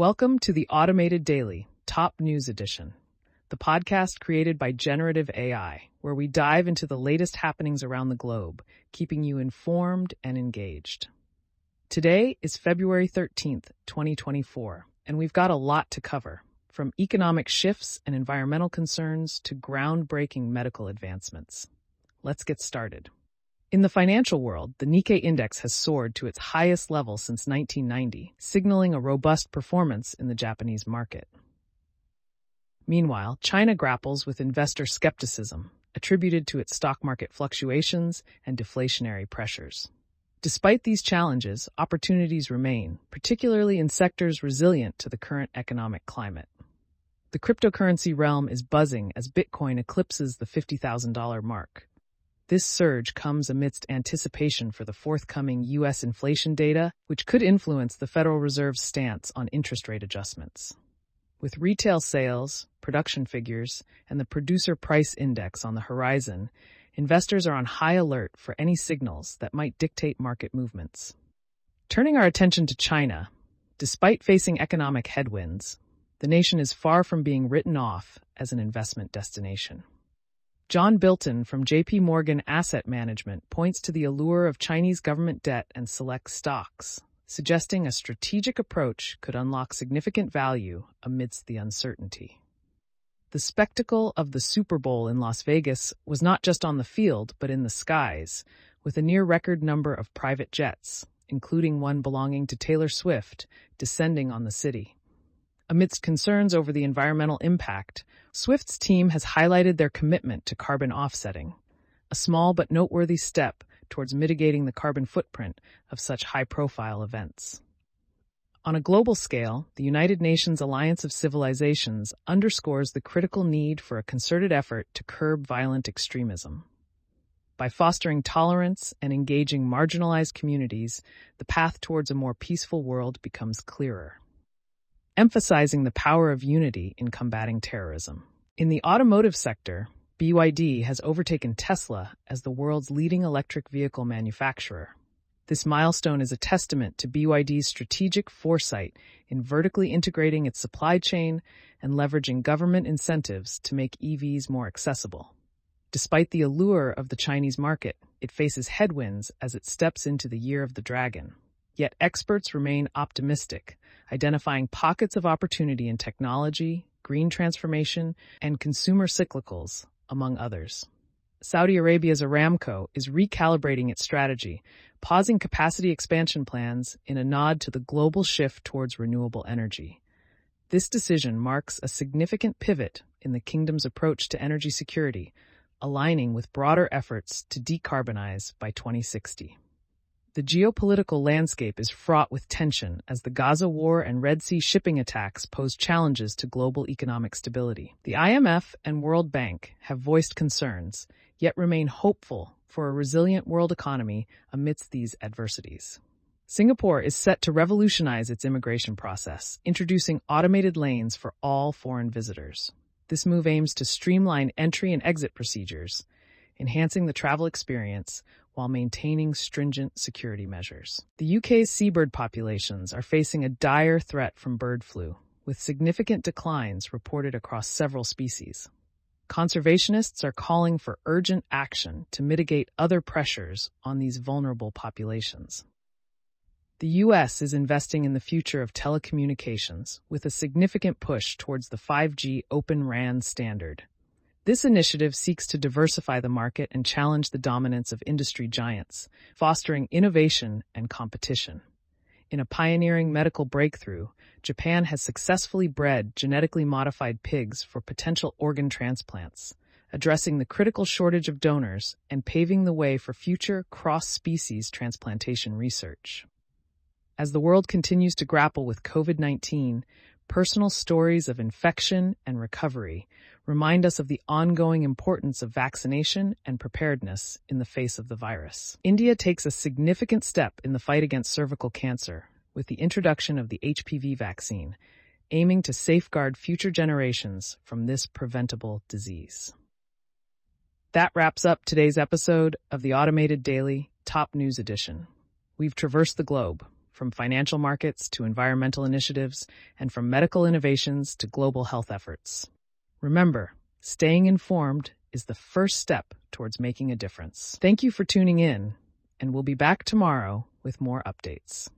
Welcome to the Automated Daily, Top News Edition, the podcast created by Generative AI, where we dive into the latest happenings around the globe, keeping you informed and engaged. Today is February 13th, 2024, and we've got a lot to cover, from economic shifts and environmental concerns to groundbreaking medical advancements. Let's get started. In the financial world, the Nikkei index has soared to its highest level since 1990, signaling a robust performance in the Japanese market. Meanwhile, China grapples with investor skepticism, attributed to its stock market fluctuations and deflationary pressures. Despite these challenges, opportunities remain, particularly in sectors resilient to the current economic climate. The cryptocurrency realm is buzzing as Bitcoin eclipses the $50,000 mark. This surge comes amidst anticipation for the forthcoming U.S. inflation data, which could influence the Federal Reserve's stance on interest rate adjustments. With retail sales, production figures, and the producer price index on the horizon, investors are on high alert for any signals that might dictate market movements. Turning our attention to China, despite facing economic headwinds, the nation is far from being written off as an investment destination. John Bilton from JP Morgan Asset Management points to the allure of Chinese government debt and select stocks, suggesting a strategic approach could unlock significant value amidst the uncertainty. The spectacle of the Super Bowl in Las Vegas was not just on the field, but in the skies, with a near record number of private jets, including one belonging to Taylor Swift, descending on the city. Amidst concerns over the environmental impact, Swift's team has highlighted their commitment to carbon offsetting, a small but noteworthy step towards mitigating the carbon footprint of such high profile events. On a global scale, the United Nations Alliance of Civilizations underscores the critical need for a concerted effort to curb violent extremism. By fostering tolerance and engaging marginalized communities, the path towards a more peaceful world becomes clearer emphasizing the power of unity in combating terrorism. In the automotive sector, BYD has overtaken Tesla as the world's leading electric vehicle manufacturer. This milestone is a testament to BYD's strategic foresight in vertically integrating its supply chain and leveraging government incentives to make EVs more accessible. Despite the allure of the Chinese market, it faces headwinds as it steps into the year of the dragon. Yet experts remain optimistic, identifying pockets of opportunity in technology, green transformation, and consumer cyclicals, among others. Saudi Arabia's Aramco is recalibrating its strategy, pausing capacity expansion plans in a nod to the global shift towards renewable energy. This decision marks a significant pivot in the kingdom's approach to energy security, aligning with broader efforts to decarbonize by 2060. The geopolitical landscape is fraught with tension as the Gaza war and Red Sea shipping attacks pose challenges to global economic stability. The IMF and World Bank have voiced concerns, yet remain hopeful for a resilient world economy amidst these adversities. Singapore is set to revolutionize its immigration process, introducing automated lanes for all foreign visitors. This move aims to streamline entry and exit procedures, enhancing the travel experience while maintaining stringent security measures. The UK's seabird populations are facing a dire threat from bird flu, with significant declines reported across several species. Conservationists are calling for urgent action to mitigate other pressures on these vulnerable populations. The U.S. is investing in the future of telecommunications with a significant push towards the 5G Open RAN standard, this initiative seeks to diversify the market and challenge the dominance of industry giants, fostering innovation and competition. In a pioneering medical breakthrough, Japan has successfully bred genetically modified pigs for potential organ transplants, addressing the critical shortage of donors and paving the way for future cross-species transplantation research. As the world continues to grapple with COVID-19, personal stories of infection and recovery remind us of the ongoing importance of vaccination and preparedness in the face of the virus. India takes a significant step in the fight against cervical cancer with the introduction of the HPV vaccine, aiming to safeguard future generations from this preventable disease. That wraps up today's episode of the Automated Daily Top News Edition. We've traversed the globe from financial markets to environmental initiatives, and from medical innovations to global health efforts. Remember, staying informed is the first step towards making a difference. Thank you for tuning in, and we'll be back tomorrow with more updates.